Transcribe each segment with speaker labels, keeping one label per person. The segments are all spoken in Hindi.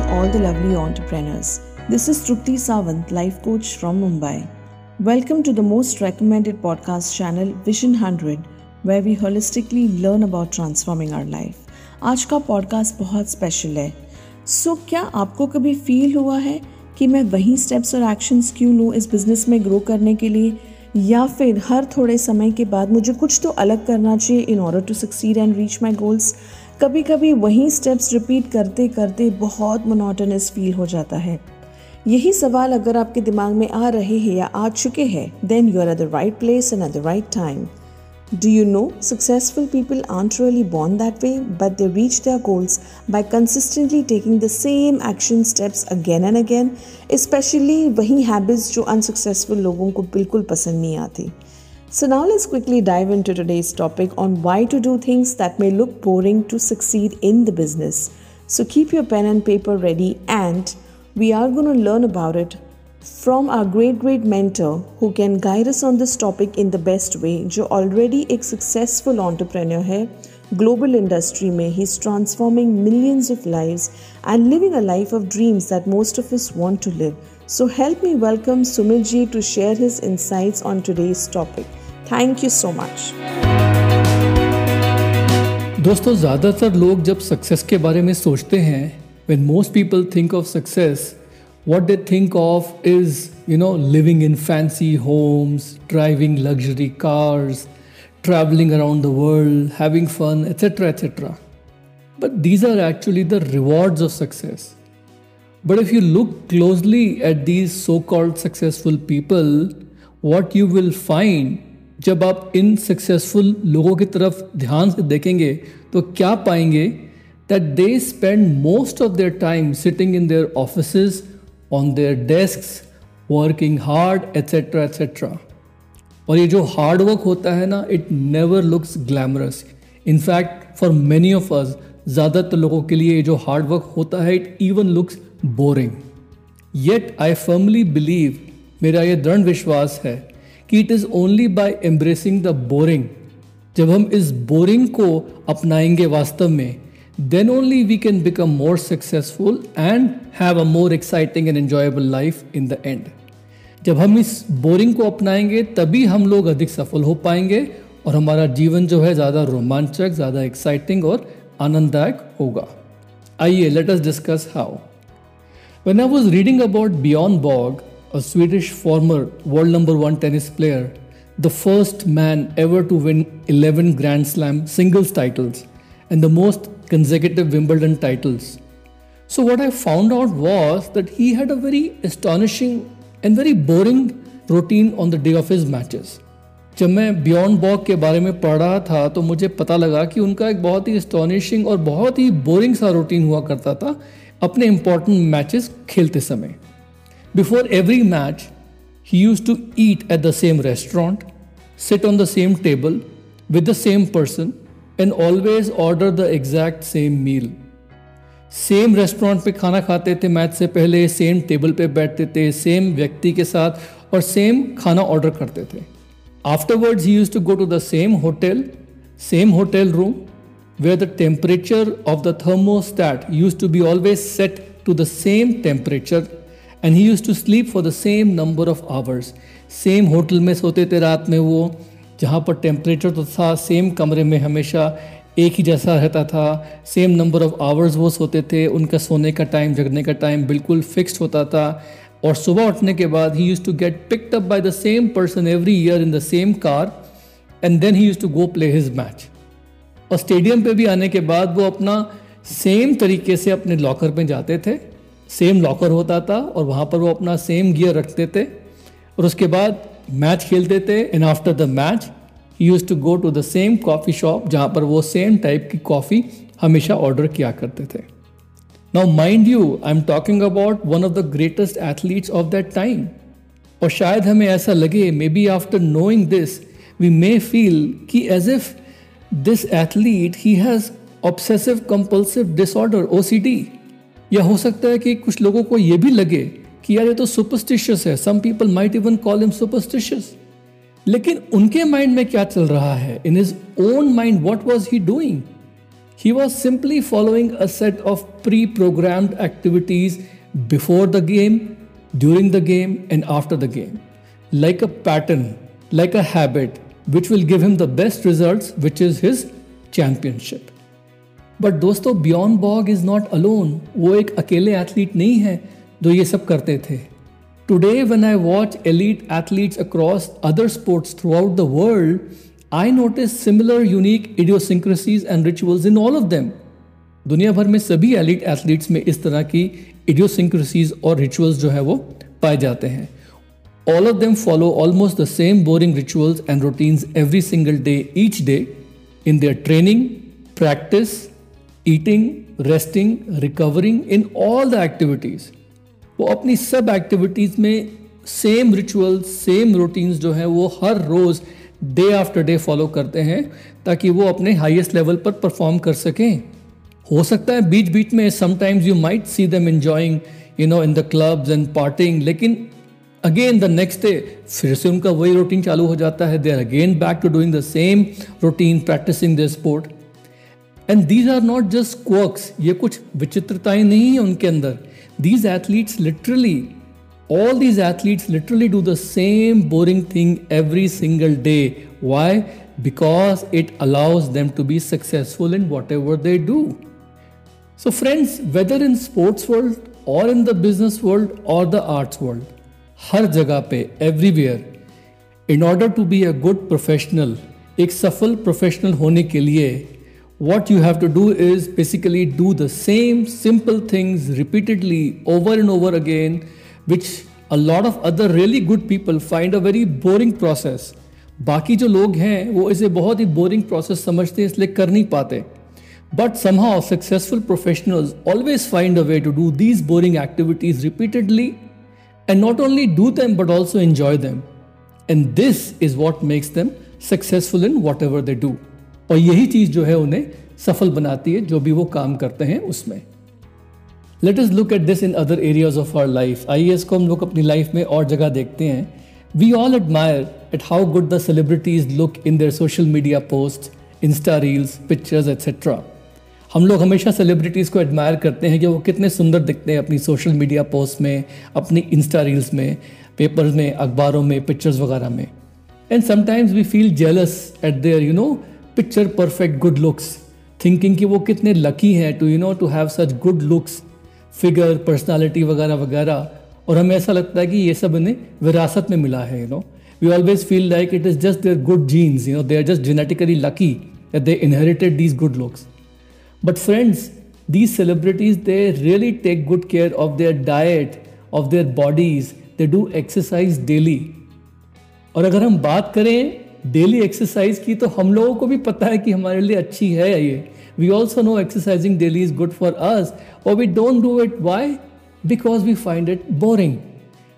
Speaker 1: to all the lovely entrepreneurs. This is Trupti Sawant, life coach from Mumbai. Welcome to the most recommended podcast channel Vision 100, where we holistically learn about transforming our life. आज का पॉडकास्ट बहुत स्पेशल है सो so, क्या आपको कभी फील हुआ है कि मैं वही स्टेप्स और एक्शंस क्यों लूँ इस बिज़नेस में ग्रो करने के लिए या फिर हर थोड़े समय के बाद मुझे कुछ तो अलग करना चाहिए in order to succeed and reach my goals कभी कभी वही स्टेप्स रिपीट करते करते बहुत मोनोटनस फील हो जाता है। यही सवाल अगर आपके दिमाग में आ रहे हैं या आ चुके हैं then you are at the right place and at the right time do you know successful people aren't really born that way but they reach their goals by consistently taking the same action steps again and again specially वही हैबिट्स जो अनसक्सेसफुल लोगों को बिल्कुल पसंद नहीं आती। so, now let's quickly dive into today's topic on why to do things that may look boring to succeed in the business. So, keep your pen and paper ready, and we are going to learn about it from our great great mentor who can guide us on this topic in the best way जो already a successful entrepreneur है global industry में he's transforming millions of lives and living a life of dreams that most of us want to live so help me welcome Sumit ji to share his insights on today's topic thank you so much
Speaker 2: दोस्तों ज़्यादातर लोग जब सक्सेस के बारे में सोचते हैं when most people think of success what they think of is you know living in fancy homes driving luxury cars traveling around the world having fun etc etc but these are actually the rewards of success but if you look closely at these so called successful people what you will find जब आप इन सक्सेसफुल लोगों की तरफ़ ध्यान से देखेंगे तो क्या पाएँगे that they spend most of their time sitting in their office on their desk working hard etcetera etcetera और ये जो हार्ड वर्क होता है ना it never looks glamorous in fact for many of us ज़्यादातर लोगों के लिए ये जो हार्ड वर्क होता है it even looks boring yet I firmly believe मेरा ये दृढ़ विश्वास है कि it is only by embracing the boring जब हम इस बोरिंग को अपनाएँगे वास्तव में then only we can become more successful and have a more exciting and enjoyable life in the end जब हम इस बोरिंग को अपनाएँगे तभी हम लोग अधिक सफल हो पाएँगे और हमारा जीवन जो है ज़्यादा रोमांचक ज़्यादा एक्साइटिंग और आनंददायक होगा। आइए let us discuss how When I was reading about Bjorn Borg, a Swedish former world number one tennis player, the first man ever to win 11 Grand Slam singles titles and the most consecutive Wimbledon titles. So, what I found out was that he had a very astonishing and very boring routine on the day of his matches. जब मैं बियॉन्ड बॉक के बारे में पढ़ रहा था तो मुझे पता लगा कि उनका एक बहुत ही एस्टॉनिशिंग और बहुत ही बोरिंग सा रूटीन हुआ करता था अपने इम्पॉर्टेंट मैचेस खेलते समय Before every match, he used to eat at the same restaurant, sit on the same table with the same person, and always order the exact same meal. Same restaurant पे खाना खाते थे मैच से पहले सेम टेबल पे बैठते थे सेम व्यक्ति के साथ और सेम खाना ऑर्डर करते थे afterwards he used to go to the same hotel same hotel room where the temperature of the thermostat used to be always set to the same temperature and he used to sleep for the same number of hours same hotel में सोते थे रात में वो, जहाँ पर टेम्परेचर तो था सेम कमरे में हमेशा एक ही जैसा रहता था। सेम नंबर ऑफ़ आवर्स वो सोते थे, उनका सोने का टाइम जगने का टाइम बिल्कुल फिक्स्ड होता था। और सुबह उठने के बाद he used to get picked up by the same person every year in the same car and then he used to go play his match और स्टेडियम पे भी आने के बाद वो अपना सेम तरीके से अपने लॉकर में जाते थे। सेम लॉकर होता था और वहाँ पर वो अपना सेम गियर रखते थे और उसके बाद मैच खेलते थे and after the match he used to go to the same coffee shop जहाँ पर वो सेम टाइप की कॉफ़ी हमेशा ऑर्डर किया करते थे। Now mind you I am talking about one of the greatest athletes of that time और शायद हमें ऐसा लगे maybe after knowing this we may feel कि as if this athlete he has obsessive compulsive disorder O C D या हो सकता है कि कुछ लोगों को यह भी लगे कि यार ये तो सुपरस्टिशियस है some people might even call him superstitious लेकिन उनके माइंड में क्या चल रहा है? In his own mind what was he doing he was simply following a set of pre programmed activities before the game during the game and after the game like a pattern like a habit which will give him the best result which is his championship but दोस्तों बियॉन्ड बॉग इज़ नॉट अलोन वो एक अकेले एथलीट नहीं है जो ये सब करते थे। Today when I watch elite athletes across other sports throughout the world I notice similar unique idiosyncrasies and rituals in all of them दुनिया भर में सभी एलिट एथलीट्स में इस तरह की इडियोसिंक्रेसीज और रिचुअल्स जो है वो पाए जाते हैं। All of them follow almost the same boring rituals and routines every single day each day in their training practice eating resting recovering in all the activities वो अपनी सब एक्टिविटीज़ में सेम रिचुअल सेम रूटीन्स जो है, वो हर रोज़ डे आफ्टर डे फॉलो करते हैं, ताकि वो अपने हाईएस्ट लेवल पर परफॉर्म कर सकें। हो सकता है बीच बीच में sometimes you might see them enjoying you know in the clubs and partying लेकिन अगेन द नेक्स्ट डे फिर से उनका वही रूटीन चालू हो जाता है। They are again back to doing the same routine practicing the sport and these are not just quirks ये कुछ विचित्रताएँ नहीं है उनके अंदर. These athletes literally all these athletes literally do the same boring thing every single day why because it allows them to be successful in whatever they do so friends whether in sports world और इन द बिज़नेस वर्ल्ड और द आर्ट्स वर्ल्ड हर जगह पे everywhere in order to be a good professional एक सफल प्रोफेशनल होने के लिए what you have to do is basically do the same simple things repeatedly over and over again, which a lot of other really good people find a very boring process. बाकी जो लोग हैं वो इसे बहुत ही बोरिंग प्रोसेस समझते हैं इसलिए कर नहीं पाते। But somehow successful professionals always find a way to do these boring activities repeatedly and not only do them but also enjoy them and this is what makes them successful in whatever they do और यही चीज़ जो है उन्हें सफल बनाती है, जो भी वो काम करते हैं उसमें। Let us look at this in other areas of our life आई को हम लोग अपनी लाइफ में और जगह देखते हैं। We all admire at how good the celebrities look in their social media post insta reels pictures etcetera हम लोग हमेशा सेलिब्रिटीज़ को एडमायर करते हैं कि वो कितने सुंदर दिखते हैं अपनी सोशल मीडिया पोस्ट में, अपनी इंस्टा रील्स में पेपर्स में, अखबारों में पिक्चर्स वगैरह में। And sometimes we feel jealous at their you know picture perfect good looks thinking कि वो कितने लकी हैं to you know to have such good looks figure personality वगैरह वगैरह। और हमें ऐसा लगता है कि ये सब इन्हें विरासत में मिला है you know we always feel like it is just their good genes you know they are just genetically lucky that they inherited these good looks but friends these celebrities, they really take good care of their diet, of their bodies. They do exercise daily. और अगर हम बात करें डेली एक्सरसाइज की तो हम लोगों को भी पता है कि हमारे लिए अच्छी है ये। We also know exercising daily is good for us और we don't do it why because we find it boring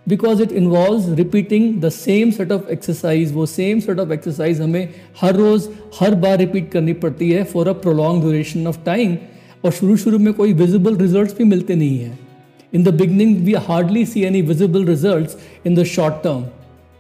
Speaker 2: because it involve repeating the same set of exercise वो सेम सेट ऑफ़ एक्सरसाइज हमें हर रोज़, हर बार रिपीट करनी पड़ती है for a prolong duration of time और शुरू शुरू में कोई विजिबल रिज़ल्ट भी मिलते नहीं हैं। In the beginning we hardly see any visible result in the short term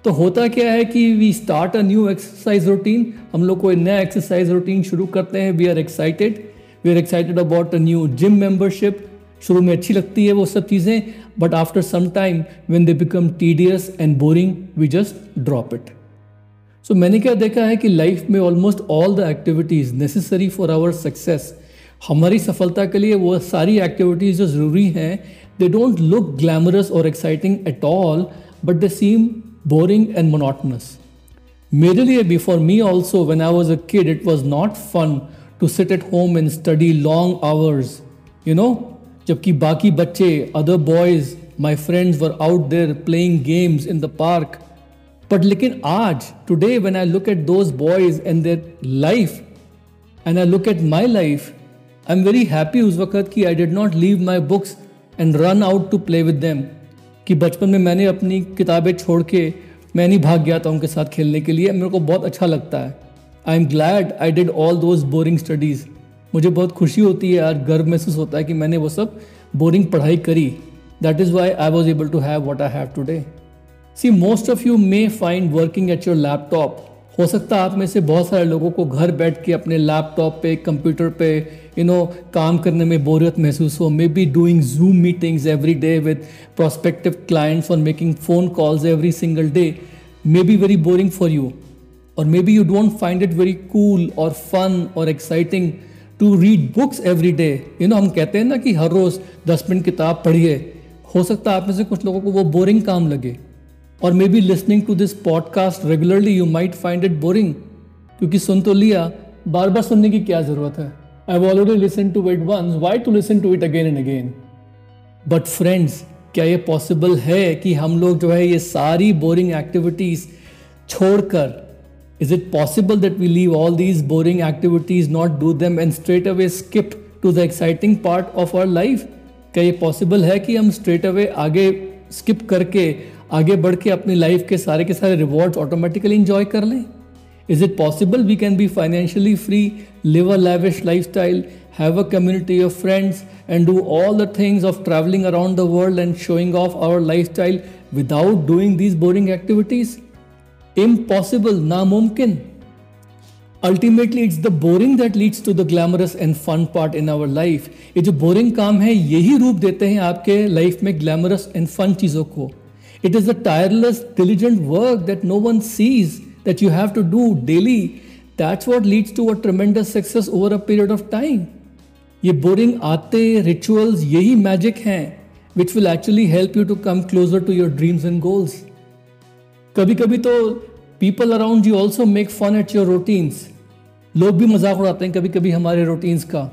Speaker 2: तो होता क्या है कि we start a new exercise routine हम लोग कोई नया एक्सरसाइज रूटीन शुरू करते हैं. We are excited we are excited about a new gym membership शुरू में अच्छी लगती है वो सब चीज़ें but after some time when they become tedious and boring we just drop it so मैंने क्या देखा है कि लाइफ में almost all the activities necessary for our success हमारी सफलता के लिए वो सारी एक्टिविटीज़ जो ज़रूरी हैं दे डोंट लुक ग्लैमरस और exciting at all but they seem boring and monotonous. Majorly before me also, when I was a kid, it was not fun to sit at home and study long hours. You know, जबकि बाकी बच्चे other boys, my friends were out there playing games in the park. But लेकिन आज today when I look at those boys and their life and I look at my life, I'm very happy उस वक्त कि I did not leave my books and run out to play with them. कि बचपन में मैंने अपनी किताबें छोड़ के मैं नहीं भाग गया था उनके साथ खेलने के लिए। मेरे को बहुत अच्छा लगता है। I am glad I did all those boring studies मुझे बहुत खुशी होती है यार, गर्व महसूस होता है कि मैंने वो सब बोरिंग पढ़ाई करी। That is why I was able to have what I have today see most of you may find working at your laptop हो सकता है आप में से बहुत सारे लोगों को घर बैठ के अपने लैपटॉप पे कंप्यूटर पे यू नो काम करने में बोरियत महसूस हो। Maybe doing Zoom meetings every day with prospective clients और making phone calls every single day maybe very boring for you और maybe you don't find it very cool और फन और exciting to read books every day you know हम कहते हैं ना कि हर रोज़ दस मिनट किताब पढ़िए। हो सकता है आप में से कुछ लोगों को वो बोरिंग काम लगे। और maybe listening to this podcast regularly you might find it boring क्योंकि सुन तो लिया बार बार सुनने की क्या ज़रूरत है? I already listen to it once why to listen to it again and again but friends क्या ये पॉसिबल है कि हम लोग जो है ये सारी बोरिंग एक्टिविटीज़ छोड़कर is it possible that we leave all these boring activities not do them and straight away skip to the exciting part of our life क्या ये पॉसिबल है कि हम स्ट्रेट अवे आगे स्किप करके आगे बढ़ के अपनी लाइफ के सारे के सारे रिवॉर्ड्स ऑटोमेटिकली इंजॉय कर लें। Is it possible we can be financially free live a lavish life style have a community of friends and do all the things of travelling around the world and showing off our life style without doing these boring activities impossible नामुमकिन ultimately it's the boring that leads to the glamorous and fun part in our life ये जो बोरिंग काम है, यही रूप देते हैं आपके लाइफ में ग्लैमरस एंड फन चीज़ों को। It is the tireless, diligent work that no one sees that you have to do daily. That's what leads to a tremendous success over a period of time. ये बोरिंग आते रिचुअल्स यही मैजिक हैं which will actually help you to come closer to your dreams and goals कभी कभी तो people around you also make fun at your routines लोग भी मज़ाक उड़ाते हैं कभी कभी हमारे रूटीन्स का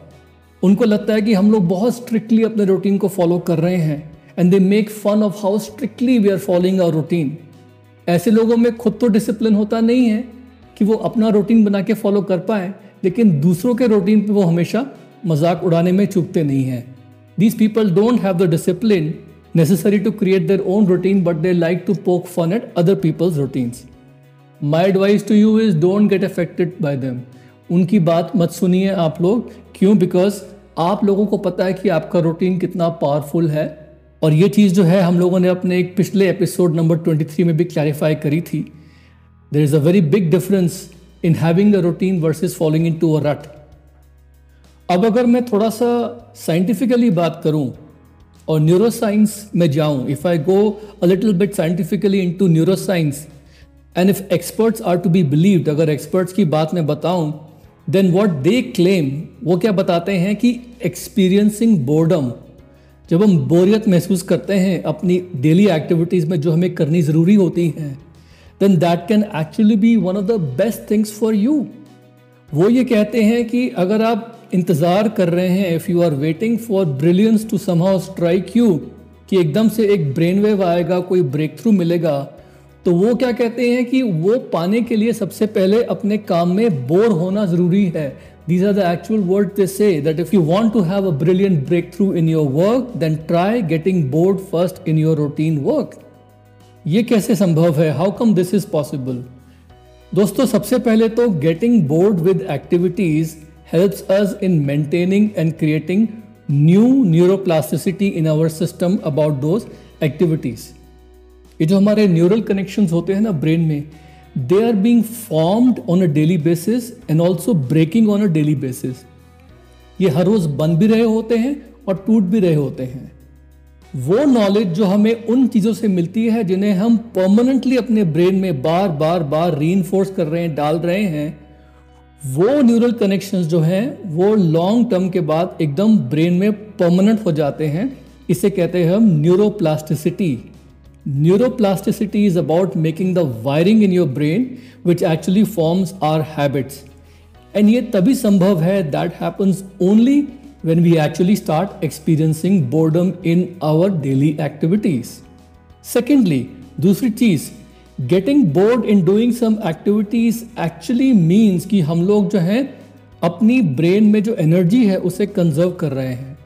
Speaker 2: उनको लगता है कि हम लोग बहुत स्ट्रिक्टली अपने रूटीन को फॉलो कर रहे हैं and they make fun of how strictly we are following our routine ऐसे लोगों में खुद तो डिसिप्लिन होता नहीं है कि वो अपना रूटीन बना के फॉलो कर पाए, लेकिन दूसरों के रूटीन पे वो हमेशा मज़ाक उड़ाने में चूकते नहीं हैं। These people don't have the discipline necessary to create their own routine but they like to poke fun at other people's routines. My advice to you is don't get affected by them उनकी बात मत सुनिए आप लोग, क्यों? बिकॉज़ आप लोगों को पता है कि आपका रूटीन कितना पावरफुल है। और ये चीज़ जो है, हम लोगों ने अपने एक पिछले एपिसोड नंबर 23 में भी क्लैरिफाई करी थी। There is a very big difference in having a routine versus following into a rut अब अगर मैं थोड़ा सा साइंटिफिकली बात करूँ और न्यूरोसाइंस में जाऊँ if I go a little bit scientifically into neuroscience and if experts are to be believed अगर एक्सपर्ट्स की बात मैं बताऊँ देन वॉट दे क्लेम वो क्या बताते हैं कि एक्सपीरियंसिंग बोर्डम जब हम बोरियत महसूस करते हैं, अपनी डेली एक्टिविटीज़ में जो हमें करनी ज़रूरी होती हैं then that can actually be one of the best things for you वो ये कहते हैं कि अगर आप इंतज़ार कर रहे हैं if you are waiting for brilliance to somehow strike you कि एकदम से एक ब्रेन वेव आएगा, कोई ब्रेक थ्रू मिलेगा तो वो क्या कहते हैं कि वो पाने के लिए सबसे पहले अपने काम में बोर होना ज़रूरी है। These are the actual word they say that if you want to have a brilliant breakthrough in your work then try getting bored first in your routine work ये कैसे संभव है? How come this is possible दोस्तों, सबसे पहले तो getting bored with activities help us in maintaining and creating new neuroplasticity in our system about those activities ये जो हमारे न्यूरल कनेक्शन होते हैं ना ब्रेन में they are being formed on a daily basis and also breaking on a daily basis. ये हर रोज बन भी रहे होते हैं और टूट भी रहे होते हैं। वो नॉलेज जो हमें उन चीज़ों से मिलती है जिन्हें हम परमानेंटली अपने ब्रेन में बार बार बार री कर रहे हैं, डाल रहे हैं, वो न्यूरल कनेक्शंस जो हैं, वो लॉन्ग टर्म के बाद एकदम ब्रेन में परमानेंट हो जाते हैं। इसे कहते हैं हम neuroplasticity Neuroplasticity is about making the wiring in your brain which actually forms our habits. And ये तभी संभव है that happens only when we actually start experiencing boredom in our daily activities. Secondly, दूसरी चीज़ getting bored in doing some activities actually means कि हम लोग जो है अपनी ब्रेन में जो एनर्जी है उसे कंजर्व कर रहे हैं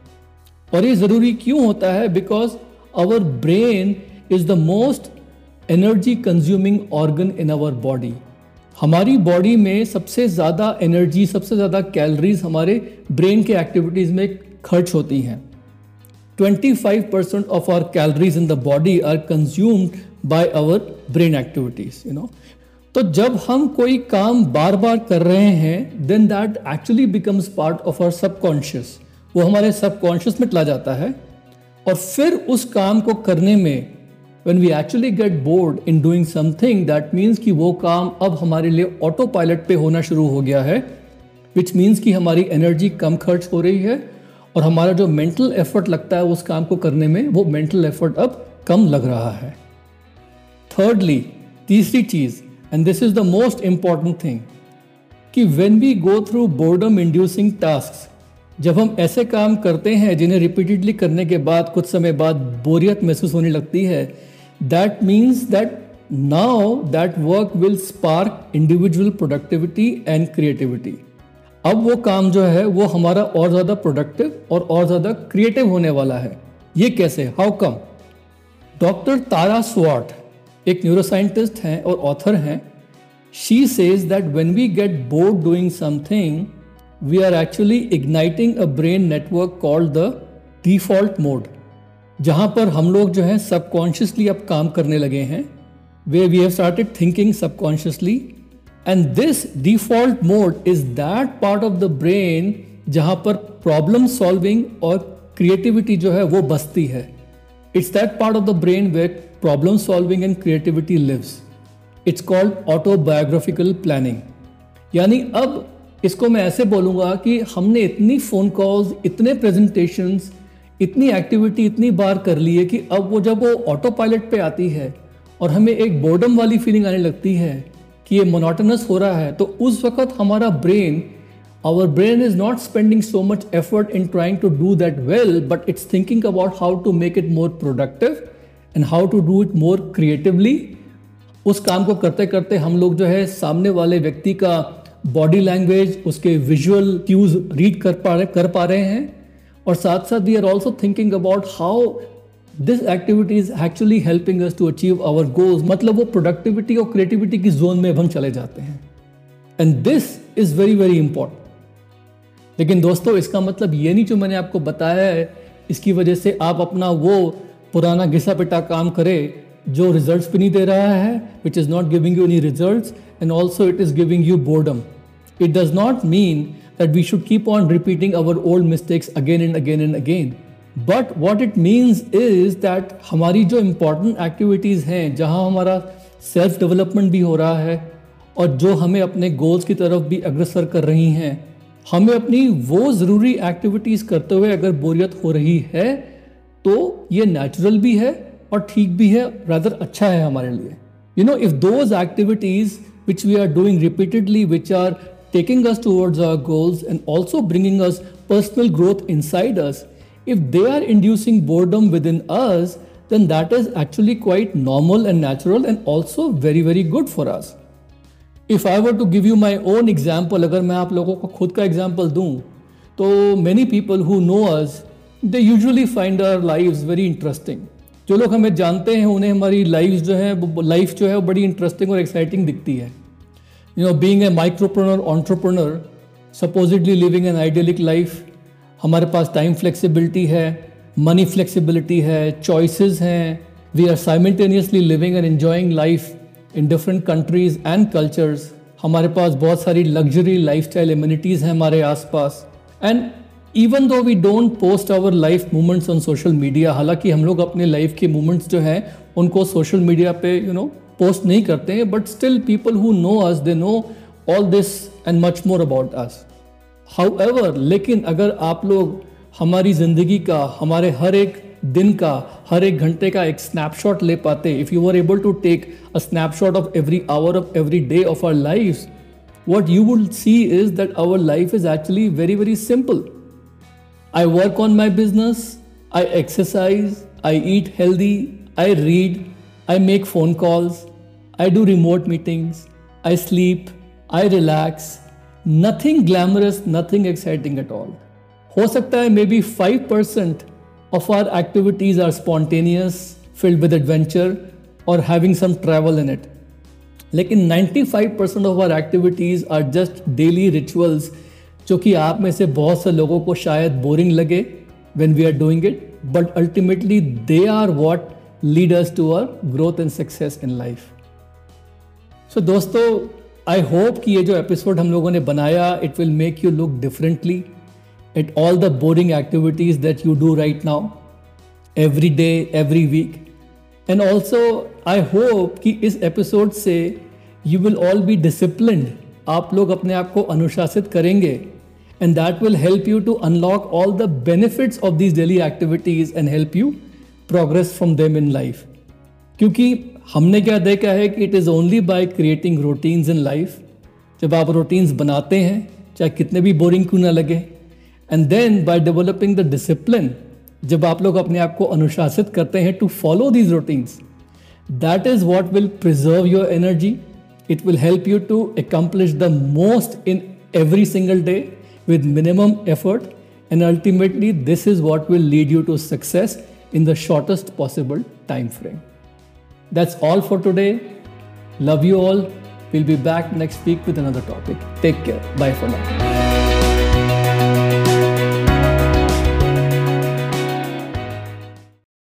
Speaker 2: और ये ज़रूरी क्यों होता है because our brain is the most energy consuming organ in our body हमारी बॉडी में सबसे ज़्यादा एनर्जी सबसे ज़्यादा कैलोरीज हमारे ब्रेन के एक्टिविटीज़ में खर्च होती हैं। 25% percent of our calories in the body are consumed by our brain activities you know तो जब हम कोई काम बार बार कर रहे हैं then that actually becomes part of our subconscious वो हमारे सबकॉन्शियस में चला जाता है और फिर उस काम को करने में when we actually get bored in doing something, that means कि वो काम अब हमारे लिए ऑटो पायलट पे होना शुरू हो गया है विच मीन्स कि हमारी एनर्जी कम खर्च हो रही है और हमारा जो मेंटल एफर्ट लगता है उस काम को करने में, वो मेंटल एफर्ट अब कम लग रहा है। थर्डली तीसरी चीज़ and this is the most important thing कि when we go through boredom inducing task जब हम ऐसे काम करते हैं जिन्हें रिपीटेडली करने के बाद कुछ समय बाद बोरियत महसूस होने लगती है that means that now that work will spark individual productivity and creativity अब वो काम जो है, वो हमारा और ज़्यादा प्रोडक्टिव और और ज़्यादा क्रिएटिव होने वाला है। ये कैसे? How come doctor Tara Swart एक न्यूरोसाइंटिस्ट हैं और ऑथर हैं she says that when we get bored doing something we are actually igniting a brain network called the default mode जहाँ पर हम लोग जो है सबकॉन्शियसली अब काम करने लगे हैं where we have started thinking subconsciously and this default mode is that part of the brain जहाँ पर प्रॉब्लम सॉल्विंग और क्रिएटिविटी जो है वो बसती है। It's that part of the brain where problem solving and creativity lives it's called autobiographical planning यानी अब इसको मैं ऐसे बोलूँगा कि हमने इतनी फ़ोन कॉल्स इतने प्रेजेंटेशंस इतनी एक्टिविटी इतनी बार कर ली है कि अब वो जब वो ऑटो पायलट पे आती है और हमें एक बोर्डम वाली फीलिंग आने लगती है कि ये मोनोटनस हो रहा है तो उस वक्त हमारा brain our brain is not spending so much effort in trying to do that well but it's thinking about how to make it more productive and how to do it more creatively उस काम को करते करते हम लोग जो है सामने वाले व्यक्ति का बॉडी लैंग्वेज उसके विजुअल क्यूज रीड कर पा रहे, कर पा रहे हैं। और साथ साथ we are also thinking about how this activity is actually helping us to achieve our goals मतलब वो प्रोडक्टिविटी और क्रिएटिविटी की जोन में हम चले जाते हैं। And this is very very important लेकिन दोस्तों, इसका मतलब ये नहीं जो मैंने आपको बताया है, इसकी वजह से आप अपना वो पुराना घिसा पिटा काम करें जो रिजल्ट्स भी नहीं दे रहा है which is not giving you any results and also it is giving you boredom it does not mean that we should keep on repeating our old mistakes again and again and again. But what it means is that हमारी जो important activities हैं, जहाँ हमारा सेल्फ डेवलपमेंट भी हो रहा है और जो हमें अपने गोल्स की तरफ़ भी अग्रसर कर रही हैं, हमें अपनी वो ज़रूरी एक्टिविटीज़ करते हुए अगर बोरियत हो रही है तो ये नेचुरल भी है और ठीक भी है रदर अच्छा है हमारे लिए you know if those activities which we are doing repeatedly which are taking us towards our goals and also bringing us personal growth inside us, if they are inducing boredom within us, then that is actually quite normal and natural and also very very good for us. If I were to give you my own example, अगर मैं आप लोगों को खुद का example दूँ, तो many people who know us, they usually find our lives very interesting. जो लोग हमें जानते हैं उन्हें हमारी लाइफ जो है लाइफ जो है वो बड़ी इंटरेस्टिंग और एक्साइटिंग दिखती है you know, being a micropreneur, entrepreneur, supposedly living an idyllic life, हमारे पास टाइम फ्लेक्सिबिलिटी है मनी फ्लेक्सिबिलिटी है चॉइसेस हैं we are simultaneously living and enjoying life in different countries and cultures हमारे पास बहुत सारी लग्जरी लाइफ स्टाइल इम्यूनिटीज़ हैं हमारे आसपास. And even though we don't post our life movements on social media हालाँकि हम लोग अपने लाइफ के मूवमेंट्स जो हैं, उनको सोशल मीडिया पे यू नो पोस्ट नहीं करते हैं but still people who know us they know all this and much more about us however लेकिन अगर आप लोग हमारी ज़िंदगी का हमारे हर एक दिन का हर एक घंटे का एक स्नैपशॉट ले पाते if you are able to take a snapshot of every hour of every day of our life what you will see is that our life is actually very very simple. I work on my business i exercise i eat healthy i read I make phone calls, I do remote meetings, I sleep, I relax. Nothing glamorous, nothing exciting at all. हो सकता है maybe five percent of our activities are spontaneous filled with adventure और having some travel in it लेकिन 95 percent of our activities are just daily rituals जो कि आप में से बहुत से लोगों को शायद बोरिंग लगे when we are doing it but ultimately they are what us to our growth and success in life. So so, दोस्तों आई होप कि ये जो एपिसोड हम लोगों ने बनाया it will make you look differently at all the boring activities that you do right now every day every week and also I hope कि इस एपिसोड से you will all be discipline आप लोग अपने आप को अनुशासित करेंगे and that will help you to unlock all the benefits of these daily activities and help you progress from them in life क्योंकि हमने क्या देखा है कि it is only by creating routines in life जब आप रूटीन्स बनाते हैं, चाहे कितने भी बोरिंग क्यों ना लगे and then by developing the discipline जब आप लोग अपने आप को अनुशासित करते हैं to follow these routines that is what will preserve your energy it will help you to accomplish the most in every single day with minimum effort, and ultimately this is what will lead you to success in the shortest possible time frame. That's all for today. Love you all. We'll be back next week with another topic. Take care. Bye for now